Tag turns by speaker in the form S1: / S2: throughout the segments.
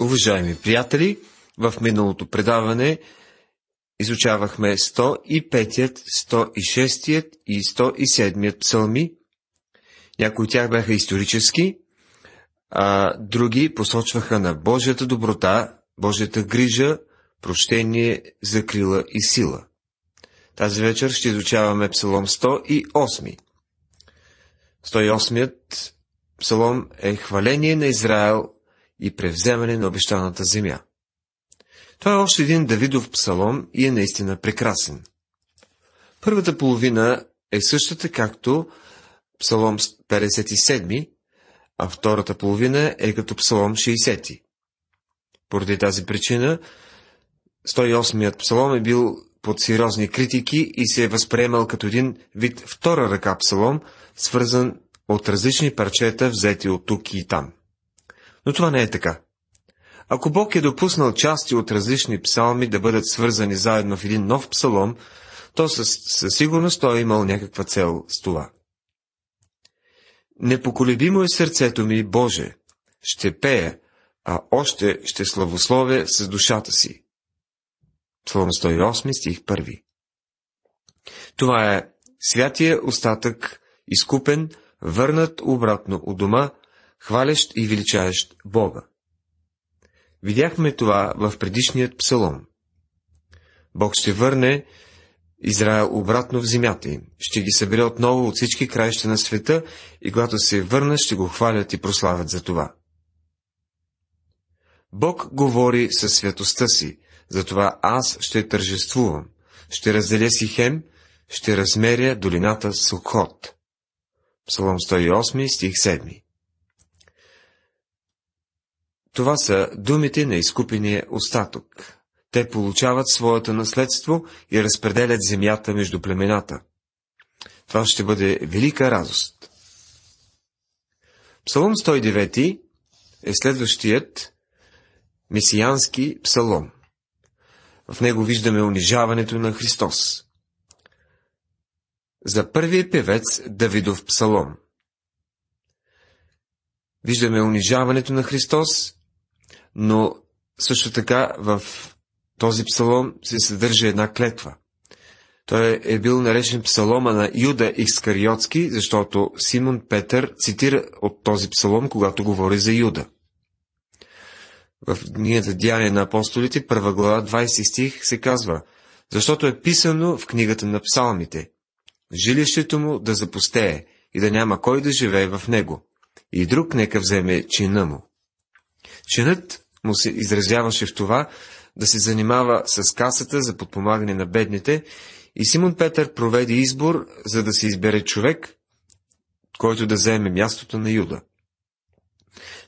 S1: Уважаеми приятели, в миналото предаване изучавахме 105, 106 и 107 псалми. Някои от тях бяха исторически, а други посочваха на Божията доброта, Божията грижа, прощение, закрила и сила. Тази вечер ще изучаваме псалом 108. 108 псалом е хваление на Израел и превземане на обещаната земя. Това е още един Давидов псалом и е наистина прекрасен. Първата половина е същата както псалом 57, а втората половина е като псалом 60. Поради тази причина 108-ят псалом е бил под сериозни критики и се е възприемал като един вид втора ръка псалом, свързан от различни парчета, взети от тук и там. Но това не е така. Ако Бог е допуснал части от различни псалми да бъдат свързани заедно в един нов псалом, то със, със сигурност той е имал някаква цел с това. Непоколебимо е сърцето ми, Боже, ще пея, а още ще славословя с душата си. Псалом 108, стих 1. Това е святия остатък, изкупен, върнат обратно у дома, хвалящ и величаещ Бога. Видяхме това в предишният псалом. Бог ще върне Израел обратно в земята им, ще ги събере отново от всички краища на света и когато се върнат, ще го хвалят и прославят за това. Бог говори със святостта си, затова аз ще тържествувам, ще разделя си хем, ще размеря долината Сухот. Псалом 108, стих 7 това са думите на изкупения остатък. Те получават своето наследство и разпределят земята между племената. Това ще бъде велика радост. Псалом 109 е следващият месиянски псалом. В него виждаме унижаването на Христос. За първия певец Давидов псалом. Виждаме унижаването на Христос но също така в този псалом се съдържа една клетва. Той е бил наречен псалома на Юда Искариотски, защото Симон Петър цитира от този псалом, когато говори за Юда. В книгата Деяния на апостолите, първа глава, 20 стих, се казва, защото е писано в книгата на псалмите, жилището му да запустее и да няма кой да живее в него, и друг нека вземе чина му. Чинът му се изразяваше в това да се занимава с касата за подпомагане на бедните и Симон Петър проведе избор, за да се избере човек, който да заеме мястото на Юда.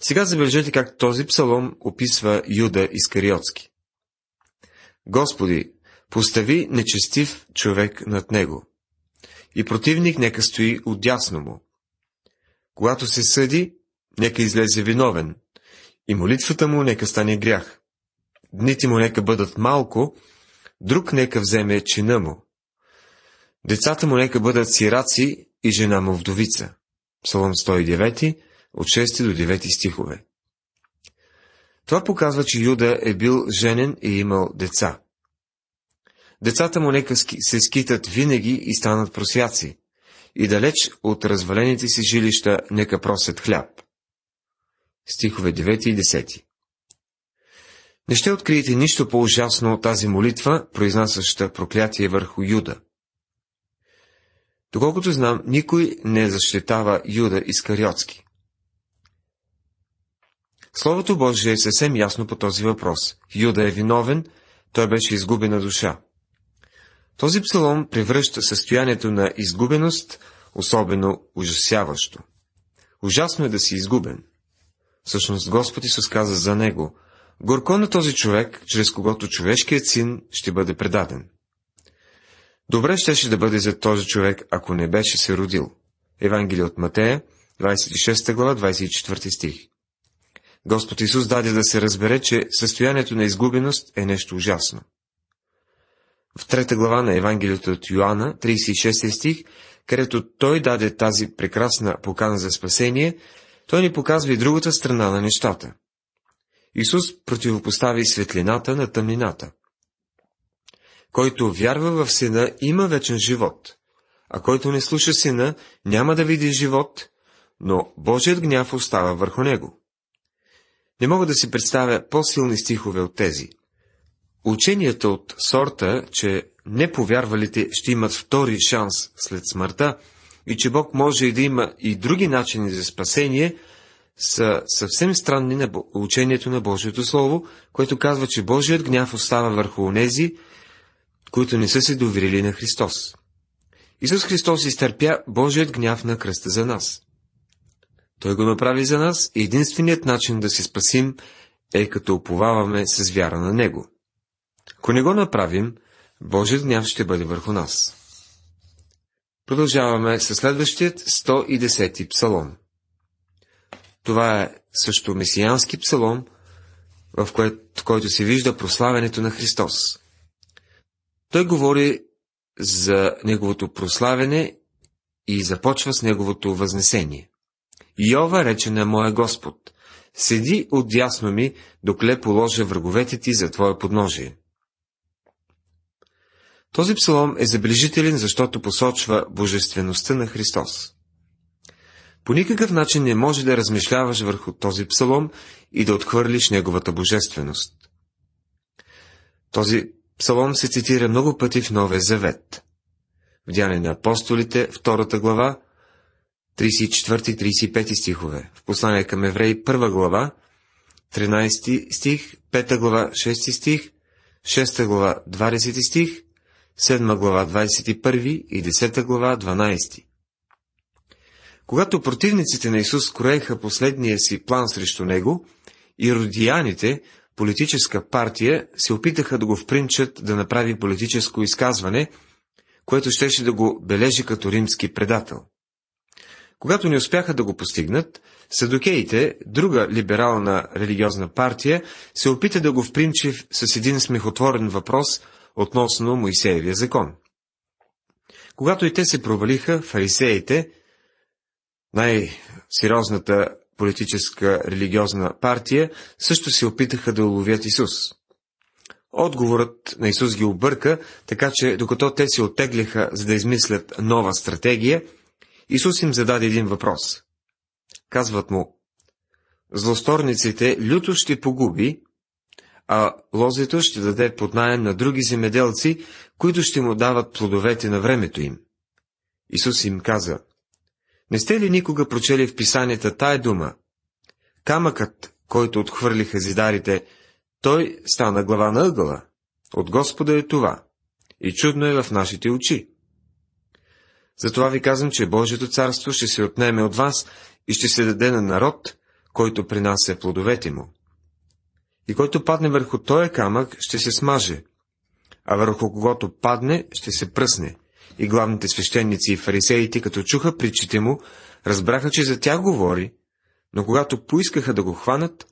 S1: Сега забележете как този псалом описва Юда Искариотски. Господи, постави нечестив човек над него. И противник нека стои отдясно му. Когато се съди, нека излезе виновен, и молитвата му нека стане грях. Дните му нека бъдат малко, друг нека вземе чина му. Децата му нека бъдат сираци и жена му вдовица. Псалом 109, от 6 до 9 стихове. Това показва, че Юда е бил женен и имал деца. Децата му нека се скитат винаги и станат просяци, и далеч от развалените си жилища нека просят хляб стихове 9 и 10. Не ще откриете нищо по-ужасно от тази молитва, произнасяща проклятие върху Юда. Доколкото знам, никой не защитава Юда Искариотски. Словото Божие е съвсем ясно по този въпрос. Юда е виновен, той беше изгубена душа. Този псалом превръща състоянието на изгубеност особено ужасяващо. Ужасно е да си изгубен. Всъщност Господ Исус каза за него, горко на този човек, чрез когото човешкият син ще бъде предаден. Добре щеше да бъде за този човек, ако не беше се родил. Евангелие от Матея, 26 глава, 24 стих. Господ Исус даде да се разбере, че състоянието на изгубеност е нещо ужасно. В трета глава на Евангелието от Йоанна, 36 стих, където той даде тази прекрасна покана за спасение, той ни показва и другата страна на нещата. Исус противопостави светлината на тъмнината. Който вярва в Сина, има вечен живот, а който не слуша Сина, няма да види живот, но Божият гняв остава върху него. Не мога да си представя по-силни стихове от тези. Ученията от сорта, че неповярвалите ще имат втори шанс след смъртта и че Бог може и да има и други начини за спасение, са съвсем странни на учението на Божието Слово, което казва, че Божият гняв остава върху онези, които не са се доверили на Христос. Исус Христос изтърпя Божият гняв на кръста за нас. Той го направи за нас и единственият начин да се спасим е като уповаваме с вяра на Него. Ако не го направим, Божият гняв ще бъде върху нас. Продължаваме с следващият 110 псалом. Това е също месиянски псалом, в който, който се вижда прославянето на Христос. Той говори за неговото прославяне и започва с неговото възнесение. Йова рече на моя Господ, седи отясно ми, докле положа враговете ти за твое подножие. Този псалом е забележителен, защото посочва божествеността на Христос. По никакъв начин не може да размишляваш върху този псалом и да отхвърлиш неговата божественост. Този псалом се цитира много пъти в Новия Завет. В Дяне на апостолите, втората глава, 34-35 стихове. В послание към Евреи, първа глава, 13 стих, 5 глава, 6 стих, 6 глава, 20 стих, 7 глава 21 и 10 глава 12. Когато противниците на Исус кроеха последния си план срещу него, иродияните, политическа партия, се опитаха да го впринчат да направи политическо изказване, което щеше да го бележи като римски предател. Когато не успяха да го постигнат, Садокеите, друга либерална религиозна партия, се опита да го впринчи с един смехотворен въпрос – относно Моисеевия закон. Когато и те се провалиха, фарисеите, най-сериозната политическа религиозна партия, също се опитаха да уловят Исус. Отговорът на Исус ги обърка, така че докато те се оттегляха, за да измислят нова стратегия, Исус им зададе един въпрос. Казват му, злосторниците люто ще погуби, а лозето ще даде под найем на други земеделци, които ще му дават плодовете на времето им. Исус им каза, не сте ли никога прочели в писанията тая дума? Камъкът, който отхвърлиха зидарите, той стана глава на ъгъла. От Господа е това. И чудно е в нашите очи. Затова ви казвам, че Божието царство ще се отнеме от вас и ще се даде на народ, който принася плодовете му и който падне върху този камък, ще се смаже, а върху когото падне, ще се пръсне. И главните свещеници и фарисеите, като чуха притчите му, разбраха, че за тях говори, но когато поискаха да го хванат,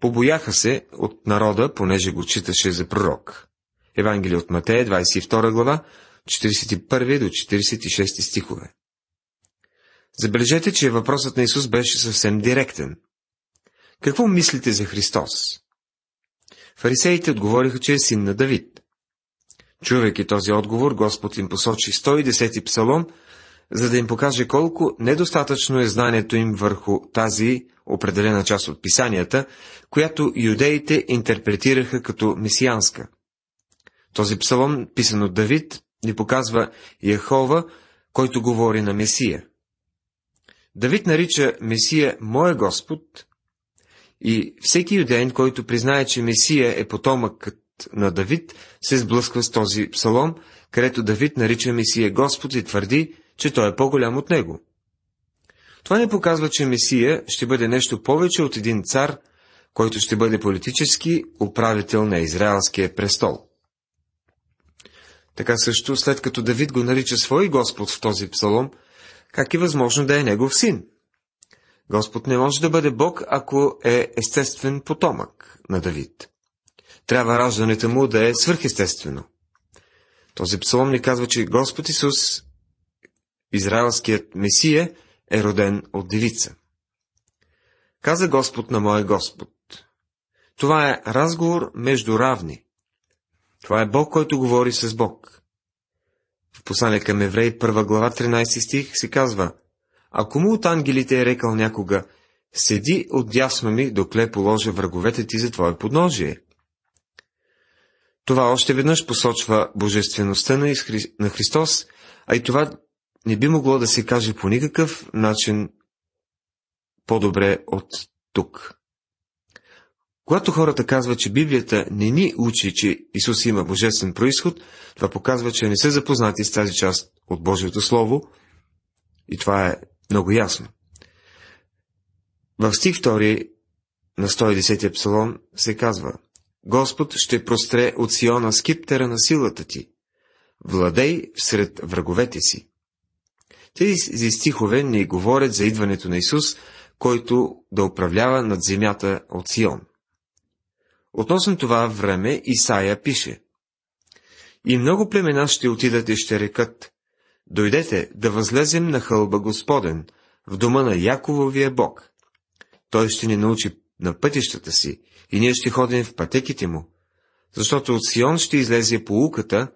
S1: побояха се от народа, понеже го читаше за пророк. Евангелие от Матея, 22 глава, 41 до 46 стихове. Забележете, че въпросът на Исус беше съвсем директен. Какво мислите за Христос? Фарисеите отговориха, че е син на Давид. Чувайки този отговор, Господ им посочи 110 псалом, за да им покаже колко недостатъчно е знанието им върху тази определена част от писанията, която юдеите интерпретираха като месианска. Този псалом, писан от Давид, ни показва Яхова, който говори на Месия. Давид нарича Месия Моя Господ и всеки юдеин, който признае, че Месия е потомъкът на Давид, се сблъсква с този псалом, където Давид нарича Месия Господ и твърди, че той е по-голям от него. Това не показва, че Месия ще бъде нещо повече от един цар, който ще бъде политически управител на Израелския престол. Така също, след като Давид го нарича свой Господ в този псалом, как е възможно да е негов син? Господ не може да бъде Бог, ако е естествен потомък на Давид. Трябва раждането му да е свърхестествено. Този псалом ни казва, че Господ Исус, израелският Месия, е роден от девица. Каза Господ на моя Господ. Това е разговор между равни. Това е Бог, който говори с Бог. В послание към Евреи, първа глава, 13 стих, се казва Ако му от ангелите е рекал някога, седи отдясно ми, докле положа враговете ти за твое подножие. Това още веднъж посочва божествеността на, Хри... на Христос, а и това не би могло да се каже по никакъв начин по-добре от тук. Когато хората казват, че Библията не ни учи, че Исус има божествен происход, това показва, че не са запознати с тази част от Божието Слово и това е много ясно. В стих 2 на 110 псалом се казва Господ ще простре от Сиона скиптера на силата ти. Владей всред враговете си. Тези стихове ни говорят за идването на Исус, който да управлява над земята от Сион. Относно това време Исаия пише И много племена ще отидат и ще рекат Дойдете да възлезем на хълба Господен, в дома на Якововия Бог. Той ще ни научи на пътищата си и ние ще ходим в пътеките му, защото от Сион ще излезе полуката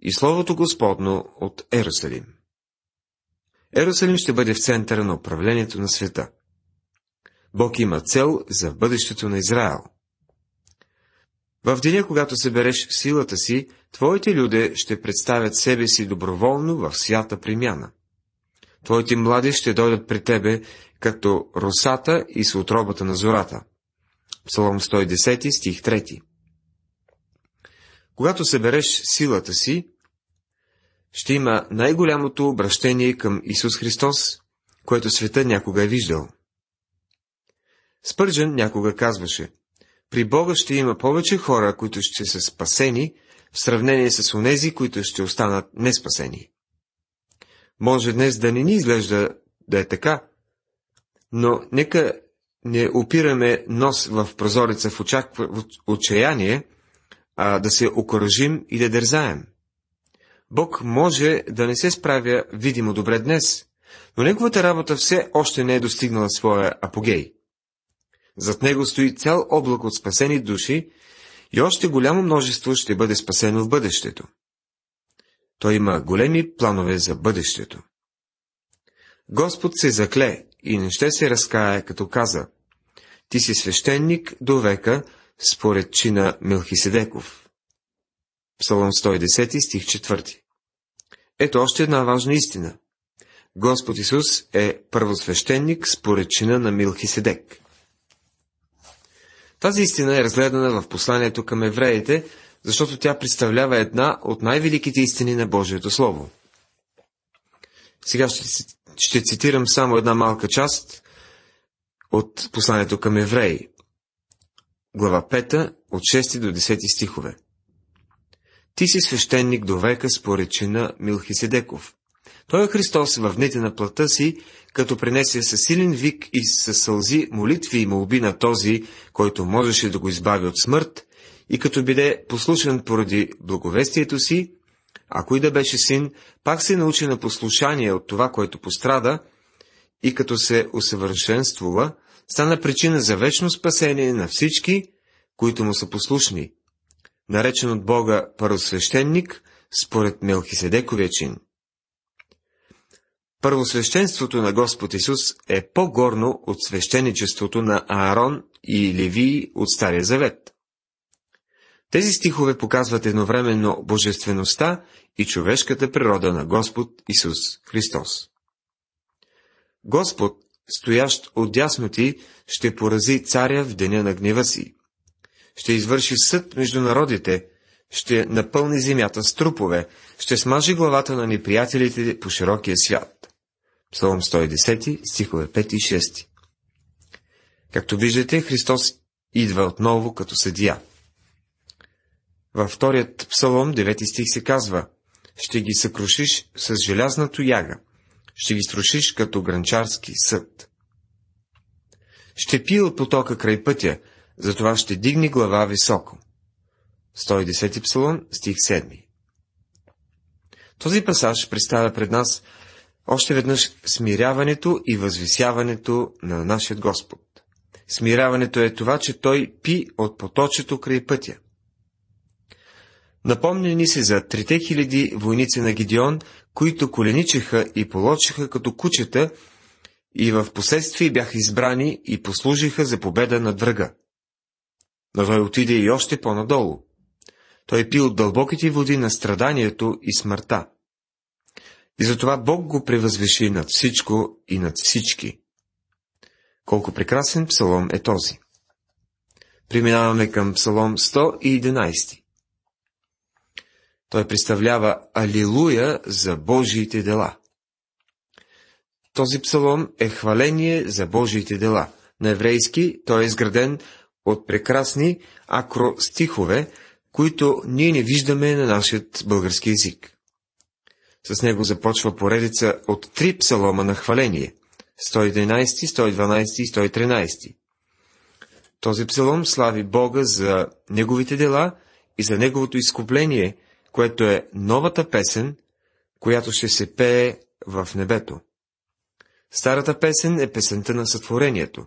S1: и Словото Господно от Ерусалим. Ерусалим ще бъде в центъра на управлението на света. Бог има цел за бъдещето на Израел. В деня, когато събереш силата си, твоите люди ще представят себе си доброволно в свята премяна. Твоите млади ще дойдат при тебе като росата и с отробата на зората. Псалом 110, стих 3 Когато събереш силата си, ще има най-голямото обращение към Исус Христос, което света някога е виждал. Спържен някога казваше, при Бога ще има повече хора, които ще са спасени, в сравнение с онези, които ще останат неспасени. Може днес да не ни изглежда да е така, но нека не опираме нос в прозореца в, очаква, отчаяние, а да се окоръжим и да дързаем. Бог може да не се справя видимо добре днес, но неговата работа все още не е достигнала своя апогей. Зад него стои цял облак от спасени души и още голямо множество ще бъде спасено в бъдещето. Той има големи планове за бъдещето. Господ се закле и не ще се разкая, като каза, ти си свещеник до века, според чина Мелхиседеков. Псалом 110, стих 4. Ето още една важна истина. Господ Исус е първосвещеник според чина на Милхиседек. Тази истина е разгледана в посланието към евреите, защото тя представлява една от най-великите истини на Божието Слово. Сега ще, ще цитирам само една малка част от посланието към евреи. Глава 5, от 6 до 10 стихове. Ти си свещеник до века според чина Милхиседеков. Той е Христос в дните на плътта си, като пренесе със силен вик и със сълзи молитви и молби на този, който можеше да го избави от смърт, и като биде послушан поради благовестието си, ако и да беше син, пак се научи на послушание от това, което пострада, и като се усъвършенствува, стана причина за вечно спасение на всички, които му са послушни, наречен от Бога първосвещеник, според Мелхиседековия чин. Първосвещенството на Господ Исус е по-горно от свещеничеството на Аарон и Левии от Стария Завет. Тези стихове показват едновременно божествеността и човешката природа на Господ Исус Христос. Господ, стоящ отдясно ти, ще порази царя в деня на гнева си. Ще извърши съд между народите, ще напълни земята с трупове, ще смажи главата на неприятелите по широкия свят. Псалом 110, стихове 5 и 6. Както виждате, Христос идва отново като съдия. Във вторият псалом, 9 стих се казва, ще ги съкрушиш с желязна тояга, ще ги струшиш като гранчарски съд. Ще пие от потока край пътя, затова ще дигни глава високо. 110 псалом, стих 7. Този пасаж представя пред нас още веднъж смиряването и възвисяването на нашия Господ. Смиряването е това, че той пи от поточето край пътя. Напомня ни се за трите хиляди войници на Гидеон, които коленичеха и полочиха като кучета и в последствие бяха избрани и послужиха за победа над врага. Но той отиде и още по-надолу. Той пи от дълбоките води на страданието и смъртта. И затова Бог го превъзвеши над всичко и над всички. Колко прекрасен псалом е този. Преминаваме към псалом 111. Той представлява Алилуя за Божиите дела. Този псалом е хваление за Божиите дела. На еврейски той е изграден от прекрасни акростихове, които ние не виждаме на нашия български язик. С него започва поредица от три псалома на хваление – 111, 112 и 113. Този псалом слави Бога за неговите дела и за неговото изкупление, което е новата песен, която ще се пее в небето. Старата песен е песента на сътворението.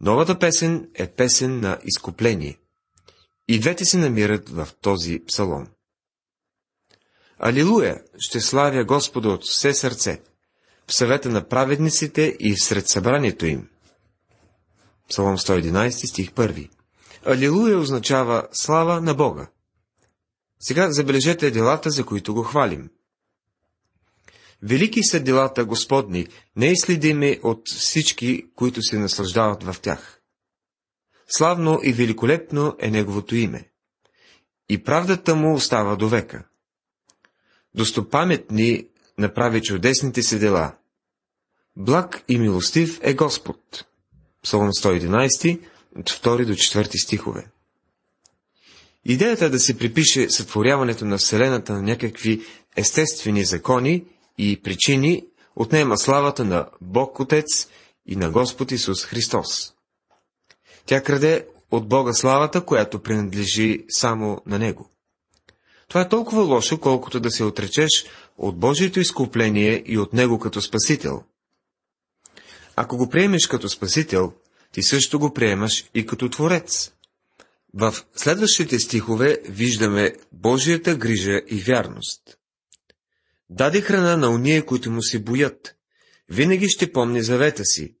S1: Новата песен е песен на изкупление. И двете се намират в този псалом. Алилуя! Ще славя Господа от все сърце, в съвета на праведниците и всред събранието им. Псалом 111, стих 1. Алилуя означава слава на Бога. Сега забележете делата, за които го хвалим. Велики са делата Господни, неизследими от всички, които се наслаждават в тях. Славно и великолепно е Неговото име. И правдата му остава до века. Достопаметни направи чудесните си дела. Благ и милостив е Господ. Псалом 111, от 2 до 4 стихове. Идеята да се припише сътворяването на Вселената на някакви естествени закони и причини отнема славата на Бог Отец и на Господ Исус Христос. Тя краде от Бога славата, която принадлежи само на Него. Това е толкова лошо, колкото да се отречеш от Божието изкупление и от Него като Спасител. Ако го приемеш като Спасител, ти също го приемаш и като Творец. В следващите стихове виждаме Божията грижа и вярност. Даде храна на уния, които му се боят. Винаги ще помни завета си.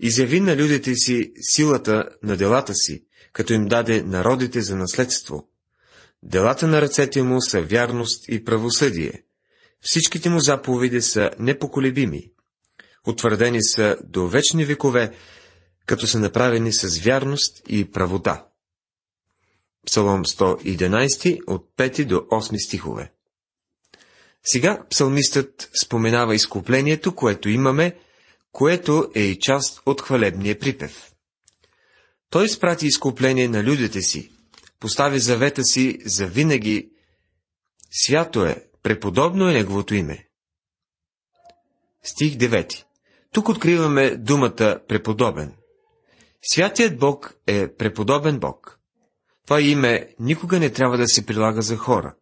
S1: Изяви на людите си силата на делата си, като им даде народите за наследство. Делата на ръцете му са вярност и правосъдие. Всичките му заповеди са непоколебими. Утвърдени са до вечни векове, като са направени с вярност и правота. Псалом 111 от 5 до 8 стихове. Сега псалмистът споменава изкуплението, което имаме, което е и част от хвалебния припев. Той изпрати изкупление на людите си, постави завета си за винаги. Свято е, преподобно е неговото име. Стих 9. Тук откриваме думата преподобен. Святият Бог е преподобен Бог. Това име никога не трябва да се прилага за хора.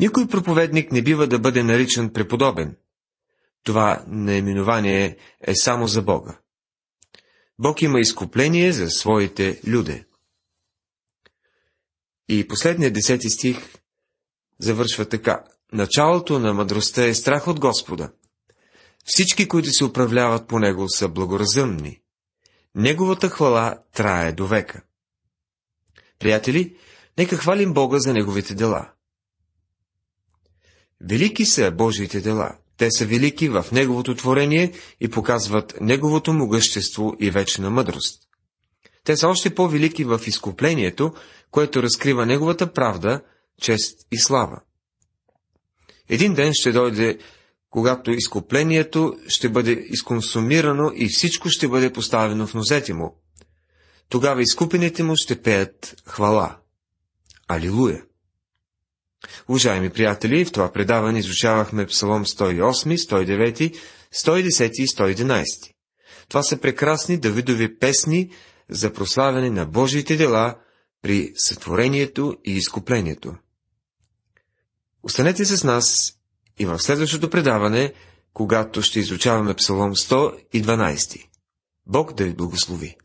S1: Никой проповедник не бива да бъде наричан преподобен. Това наименование е само за Бога. Бог има изкупление за своите люде. И последният десети стих завършва така. Началото на мъдростта е страх от Господа. Всички, които се управляват по него, са благоразумни. Неговата хвала трае до века. Приятели, нека хвалим Бога за неговите дела. Велики са Божиите дела. Те са велики в Неговото творение и показват Неговото могъщество и вечна мъдрост. Те са още по-велики в изкуплението, което разкрива Неговата правда, чест и слава. Един ден ще дойде, когато изкуплението ще бъде изконсумирано и всичко ще бъде поставено в нозете му. Тогава изкупените му ще пеят хвала. Алилуя! Уважаеми приятели, в това предаване изучавахме Псалом 108, 109, 110 и 111. Това са прекрасни Давидови песни за прославяне на Божиите дела при сътворението и изкуплението. Останете с нас и в следващото предаване, когато ще изучаваме Псалом 112. Бог да ви благослови!